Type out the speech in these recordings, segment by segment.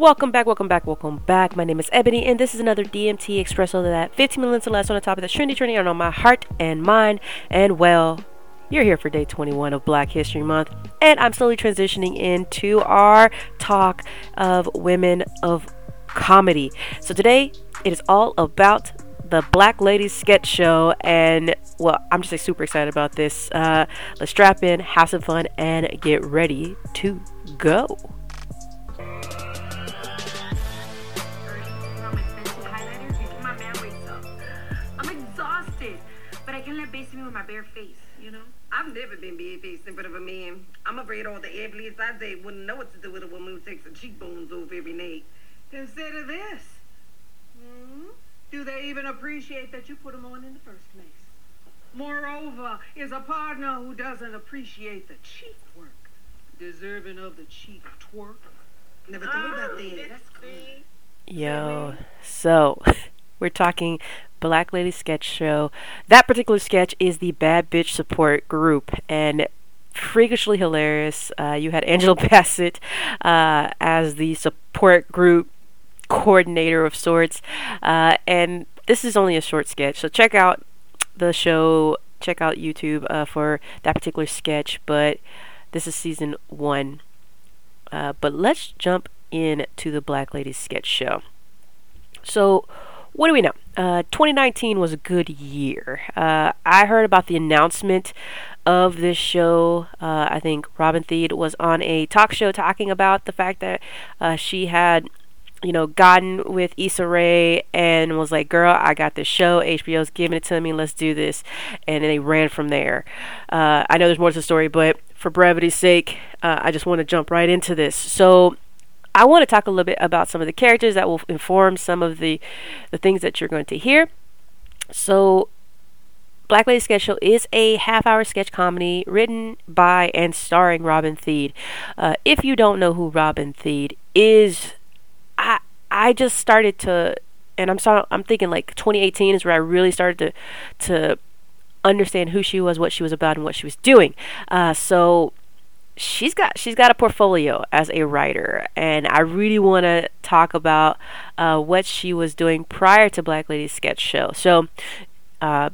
Welcome back, welcome back, welcome back. My name is Ebony, and this is another DMT Expresso that 15 minutes or less on the topic that's trendy, trending on my heart and mind. And well, you're here for day 21 of Black History Month, and I'm slowly transitioning into our talk of women of comedy. So today, it is all about the Black Ladies Sketch Show, and well, I'm just like, super excited about this. Uh, let's strap in, have some fun, and get ready to go. With my bare face, you know? I've never been bare-faced in front of a man. I'm afraid all the athletes I date wouldn't know what to do with a woman who takes her cheekbones off every night. Consider this. Hmm? Do they even appreciate that you put them on in the first place? Moreover, is a partner who doesn't appreciate the cheek work deserving of the cheek twerk? Never thought oh, about that. That's cool. Yo, so we're talking Black Lady Sketch Show. That particular sketch is the Bad Bitch Support Group, and freakishly hilarious. Uh, you had Angela Bassett uh, as the support group coordinator of sorts, uh, and this is only a short sketch. So check out the show. Check out YouTube uh, for that particular sketch. But this is season one. Uh, but let's jump into the Black Lady Sketch Show. So what do we know? Uh, 2019 was a good year. Uh, I heard about the announcement of this show. Uh, I think Robin Thede was on a talk show talking about the fact that uh, she had, you know, gotten with Issa Rae and was like, "Girl, I got this show. HBO's giving it to me. Let's do this." And they ran from there. Uh, I know there's more to the story, but for brevity's sake, uh, I just want to jump right into this. So I want to talk a little bit about some of the characters that will inform some of the the things that you're going to hear. So, Black Lady Sketch Show is a half hour sketch comedy written by and starring Robin Thede. Uh, if you don't know who Robin Thede is, I I just started to and I'm sorry, I'm thinking like 2018 is where I really started to to understand who she was, what she was about, and what she was doing. Uh, so she's got she's got a portfolio as a writer, and I really want to talk about uh, what she was doing prior to Black Lady Sketch Show. So. Uh,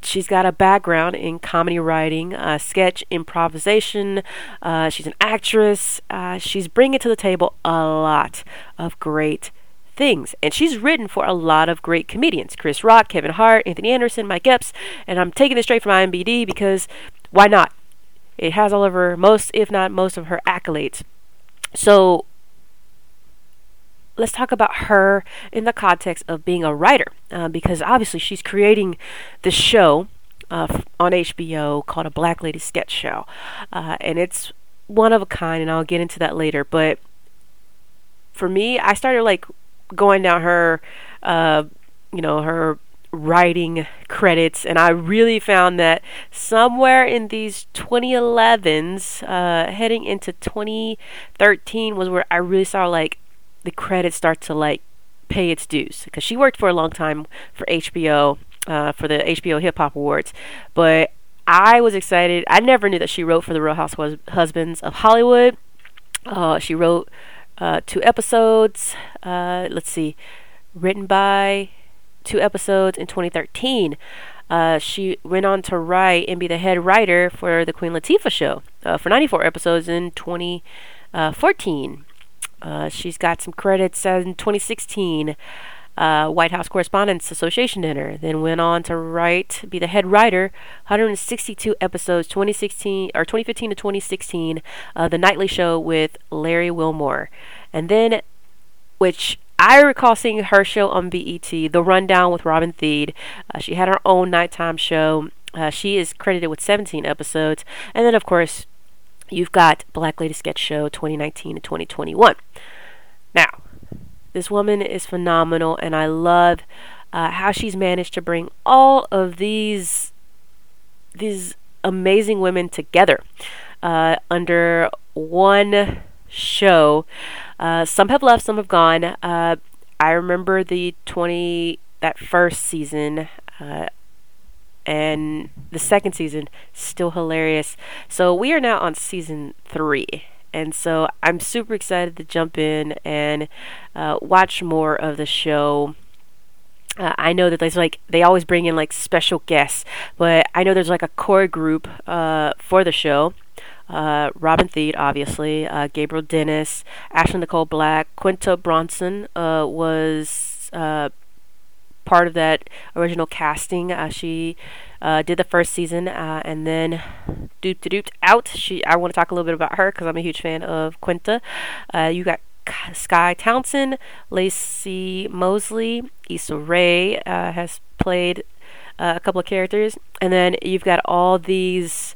she's got a background in comedy writing, uh, sketch improvisation. Uh, she's an actress. Uh, she's bringing to the table a lot of great things. And she's written for a lot of great comedians Chris Rock, Kevin Hart, Anthony Anderson, Mike Epps. And I'm taking this straight from IMDb because why not? It has all of her most, if not most, of her accolades. So let's talk about her in the context of being a writer, uh, because obviously she's creating this show uh, on HBO called a Black Lady Sketch Show, uh, and it's one of a kind, and I'll get into that later. But for me, I started like going down her, uh, you know, her writing credits, and I really found that somewhere in these 2011s, uh, heading into 2013, was where I really saw like the credits start to like pay its dues because she worked for a long time for HBO uh, for the HBO Hip Hop Awards, but I was excited. I never knew that she wrote for the Real Housewives Husbands of Hollywood. Uh, she wrote uh, two episodes. Uh, let's see, written by two episodes in 2013. Uh, she went on to write and be the head writer for the Queen Latifah show uh, for 94 episodes in 2014. Uh, she's got some credits in 2016. Uh, White House Correspondents Association dinner. Then went on to write, be the head writer, 162 episodes, 2016 or 2015 to 2016, uh, the nightly show with Larry Wilmore, and then, which I recall seeing her show on BET, The Rundown with Robin Thede. Uh, she had her own nighttime show. Uh, she is credited with 17 episodes. And then, of course, you've got Black Lady Sketch Show 2019 to 2021. Now, this woman is phenomenal, and I love uh, how she's managed to bring all of these these amazing women together uh, under one show. Uh, some have left, some have gone. Uh, I remember the 20 that first season uh, and the second season still hilarious. So we are now on season 3 and so I'm super excited to jump in and uh, watch more of the show. Uh, I know that there's like they always bring in like special guests, but I know there's like a core group uh, for the show. Uh, Robin Thede, obviously, uh, Gabrielle Dennis, Ashley Nicole Black, Quinta Brunson uh, was uh, part of that original casting. She uh, did the first season, uh, and then doop to doop out. She, I want to talk a little bit about her because I'm a huge fan of Quinta. You got Skye Townsend, Laci Mosley, Issa Rae has played a couple of characters, and then you've got all these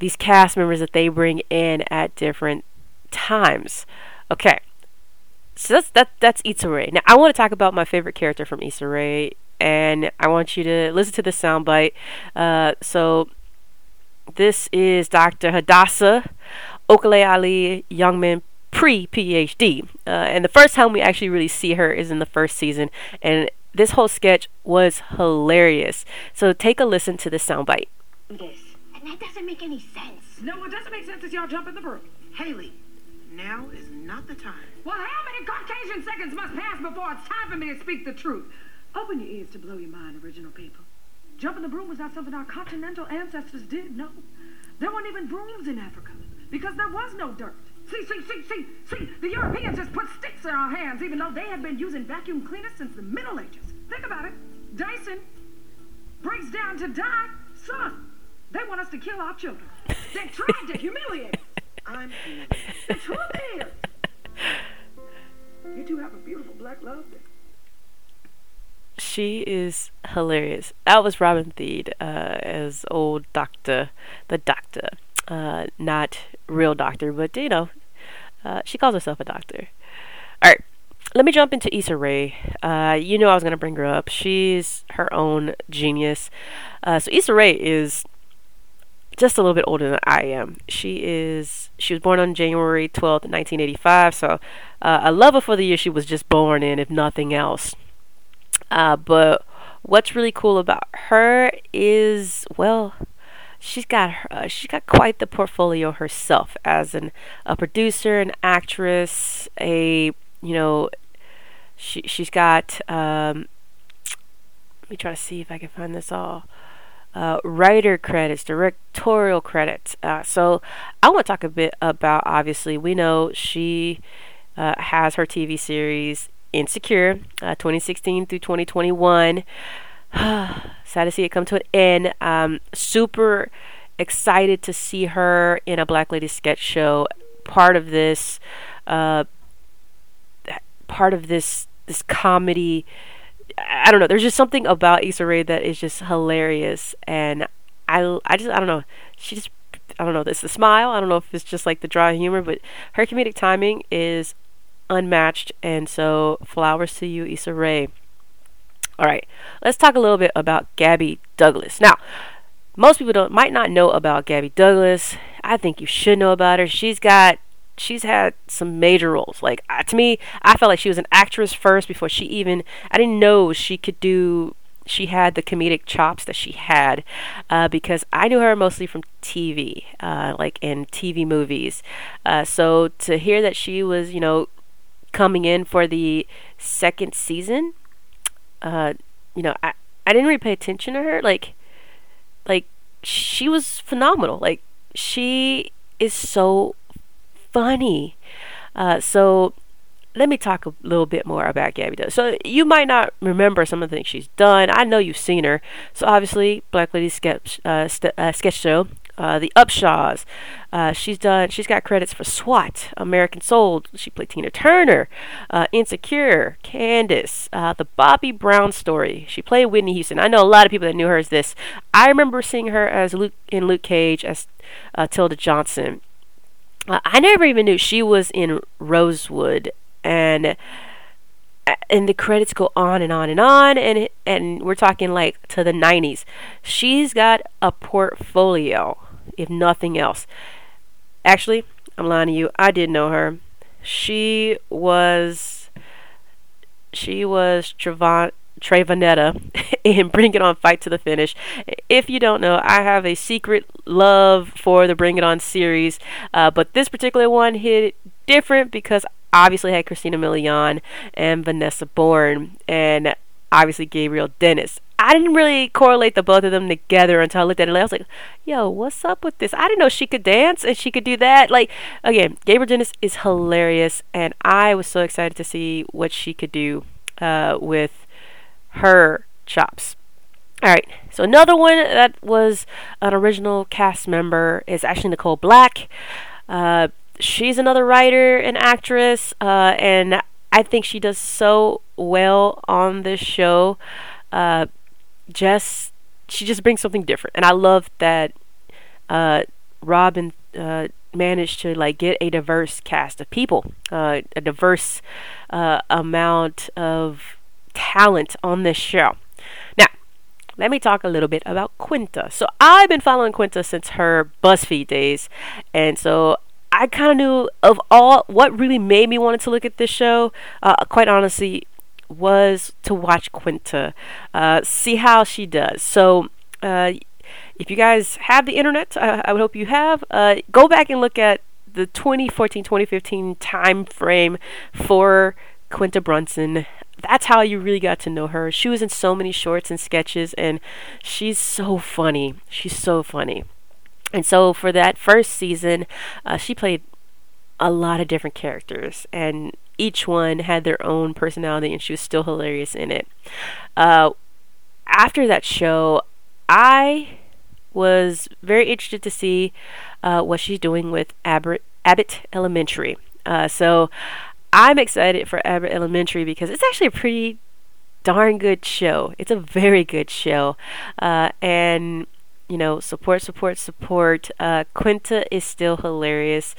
these cast members that they bring in at different times. Okay, so that's that that's Issa Rae. Now I want to talk about my favorite character from Issa Rae, and I want you to listen to the soundbite. Uh, so this is Dr. Hadassah Okele Ali Youngman pre PhD, uh, and the first time we actually really see her is in the first season, and this whole sketch was hilarious. So take a listen to the soundbite. And that doesn't make any sense. No, what doesn't make sense is y'all jumping the brook. Haley, now is not the time. Well, how many Caucasian seconds must pass before it's time for me to speak the truth? Open your ears to blow your mind, original people. Jumping the broom was not something our continental ancestors did, no. There weren't even brooms in Africa because there was no dirt. See, see, see, see, see, the Europeans just put sticks in our hands even though they had been using vacuum cleaners since the Middle Ages. Think about it. Dyson breaks down to die. Son, they want us to kill our children. They tried to humiliate us. I'm The truth is, you two have a beautiful black love there. She is hilarious. That was Robin Thede uh, as old Doctor, the Doctor, uh, not real Doctor, but you know, uh, she calls herself a doctor. All right, let me jump into Issa Rae. Uh, you know I was gonna bring her up. She's her own genius. Uh, so Issa Rae is just a little bit older than I am. She is she was born on January 12th, 1985. So uh, I love her for the year she was just born in, if nothing else. Uh, but what's really cool about her is, well, she's got uh, she's got quite the portfolio herself as an a producer, an actress, a you know, she she's got. Um, let me try to see if I can find this all. Uh, writer credits, directorial credits. Uh, so I want to talk a bit about. Obviously, we know she uh, has her TV series Insecure, uh, 2016 through 2021. Sad to see it come to an end. Um, super excited to see her in a Black Lady sketch show. Part of this, uh, part of this, this comedy. I don't know. There's just something about Issa Rae that is just hilarious, and I, I just, I don't know. She just, I don't know. It's the smile. I don't know if it's just like the dry humor, but her comedic timing is unmatched. And so, flowers to you, Issa Rae. All right, let's talk a little bit about Gabby Douglas. Now, most people don't might not know about Gabby Douglas. I think you should know about her. She's got she's had some major roles. Like to me, I felt like she was an actress first before she even I didn't know she could do she had the comedic chops that she had uh, because I knew her mostly from TV, uh, like in TV movies. Uh, so to hear that she was, you know, coming in for the second season, uh, you know, I, I didn't really pay attention to her. Like, like she was phenomenal. Like she is so funny. Uh, so let me talk a little bit more about Gabby Douglas. So you might not remember some of the things she's done. I know you've seen her. So obviously, Black Lady Sketch uh, st- uh, Sketch Show uh, the Upshaws. Uh, she's done. She's got credits for SWAT, American Soul. She played Tina Turner, uh, Insecure, Candace, uh, the Bobby Brown story. She played Whitney Houston. I know a lot of people that knew her as this. I remember seeing her as Luke in Luke Cage as Tilda Johnson. I never even knew she was in Rosewood, and and the credits go on and on and on and and we're talking like to the 90s she's got a portfolio if nothing else. Actually, I'm lying to you. I did know her. She was she was Trevon Treyvonetta and Bring It On Fight to the Finish. If you don't know, I have a secret love for the Bring It On series, uh, but this particular one hit different because obviously had Christina Milian and Vanessa Born, and obviously Gabrielle Dennis. I didn't really correlate the both of them together until I looked at it. I was like, "Yo, what's up with this?" I didn't know she could dance and she could do that. Like, again, Gabrielle Dennis is hilarious, and I was so excited to see what she could do uh, with her chops. All right, so another one that was an original cast member is Ashley Nicole Black. Uh, she's another writer and actress, uh, and I think she does so well on this show. Uh, just she just brings something different, and I love that uh, Robin uh, managed to like get a diverse cast of people, uh, a diverse amount of talent on this show. Now, let me talk a little bit about Quinta. So I've been following Quinta since her BuzzFeed days, and so I kind of knew of all what really made me wanted to look at this show. Uh, quite honestly, was to watch Quinta, uh, see how she does. So, uh, if you guys have the internet, I would hope you have, uh, go back and look at the 2014-2015 time frame for Quinta Brunson. That's how you really got to know her. She was in so many shorts and sketches, and she's so funny. She's so funny. And so for that first season, uh, she played a lot of different characters, and each one had their own personality, and she was still hilarious in it. Uh, after that show, I was very interested to see uh, what she's doing with Abbott, Abbott Elementary. Uh, so I'm excited for Abbott Elementary because it's actually a pretty darn good show. It's a very good show. Uh, and, you know, support, support, support. Uh, Quinta is still hilarious.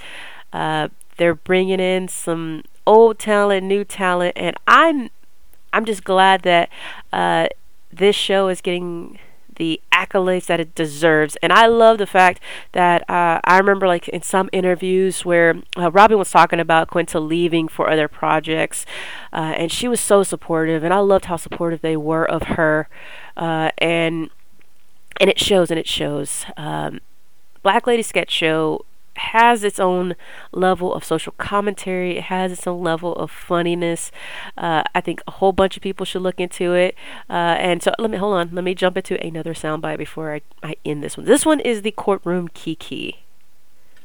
Uh, they're bringing in some old talent, new talent, and I'm I'm just glad that uh, this show is getting the accolades that it deserves. And I love the fact that uh, I remember, like, in some interviews where uh, Robin was talking about Quinta leaving for other projects, uh, and she was so supportive, and I loved how supportive they were of her. Uh, and and it shows, and it shows. Um, Black Lady Sketch Show has its own level of social commentary. It has its own level of funniness. Uh, I think a whole bunch of people should look into it. Uh, and so let me hold on. Let me jump into another soundbite before I, I end this one. This one is the courtroom kiki.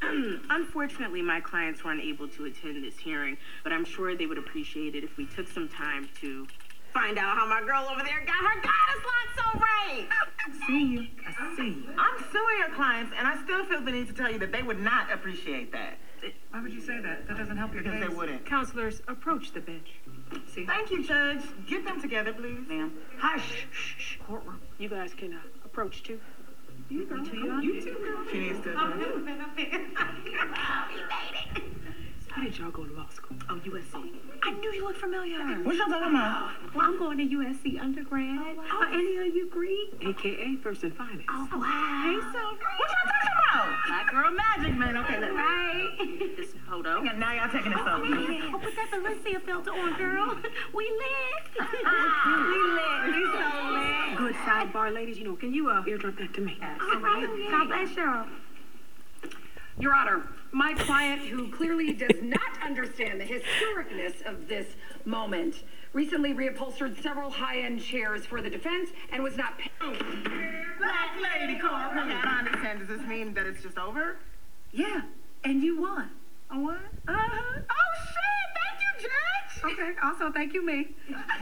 Unfortunately, my clients weren't able to attend this hearing, but I'm sure they would appreciate it if we took some time to Find out how my girl over there got her goddess lock so right. See you. I see you. I'm suing your clients, and I still feel the need to tell you that they would not appreciate that. Why would you say that? That doesn't help your Because case. they wouldn't. Counselors, approach the bench. See? Thank you, Judge. Get them together, please. Ma'am. Hush. Shh, shh. Courtroom. You guys can uh, approach too. You go. You too, girl. She needs to. Did y'all go to law school? Oh, USC. I knew you looked familiar. What y'all talking about? Well, I'm going to USC undergrad. Are any of you Greek? AKA First and Finest. Oh, wow. Hey, so What y'all talking about? Black girl magic, man. Okay, let's Right. this photo. Yeah, Now y'all taking a selfie. Oh, put that Valencia filter on, girl. We lit. Ah. we lit. We so lit. Good sidebar, ladies. You know, can you uh, airdrop that to me? All right. God bless you. Your Honor, my client, who clearly does not understand the historicness of this moment, recently reupholstered several high-end chairs for the defense and was not paid. Black lady courtroom. I don't understand. Does this mean that it's just over? Yeah, and you won. I won? Uh-huh. Oh, shit. Thank you, Judge. Okay, also thank you, me.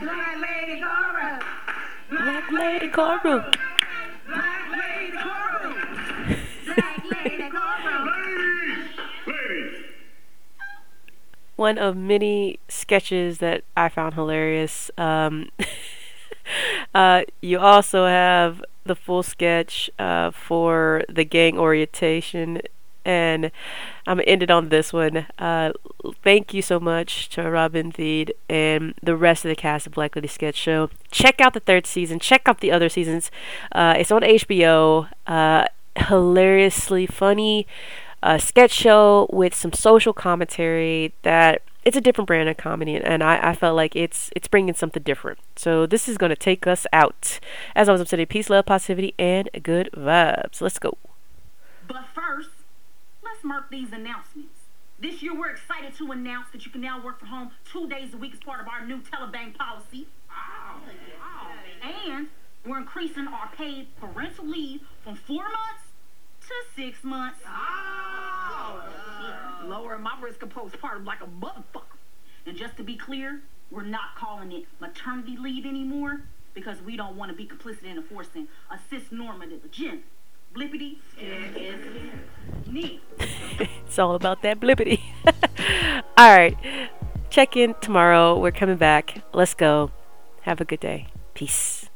Black lady courtroom. Black Lady Courtroom. Black lady courtroom. Black lady courtroom. One of many sketches that I found hilarious. Um, uh, you also have the full sketch uh, for the gang orientation. And I'm gonna end it on this one. Uh, thank you so much to Robin Thede and the rest of the cast of Black Lady Sketch Show. Check out the third season. Check out the other seasons. Uh, it's on HBO. Uh, hilariously funny uh, sketch show with some social commentary that it's a different brand of comedy, and I, I felt like it's it's bringing something different. So this is going to take us out. As always, I'm saying peace, love, positivity, and good vibes. Let's go. But first, let's mark these announcements. This year, we're excited to announce that you can now work from home two days a week as part of our new telebank policy. And we're increasing our paid parental leave from four months to six months. Lowering my risk of postpartum like a motherfucker. And just to be clear, we're not calling it maternity leave anymore because we don't want to be complicit in enforcing a cis-normative agenda. Blippity it's all about that blippity. all right. Check in tomorrow. We're coming back. Let's go. Have a good day. Peace.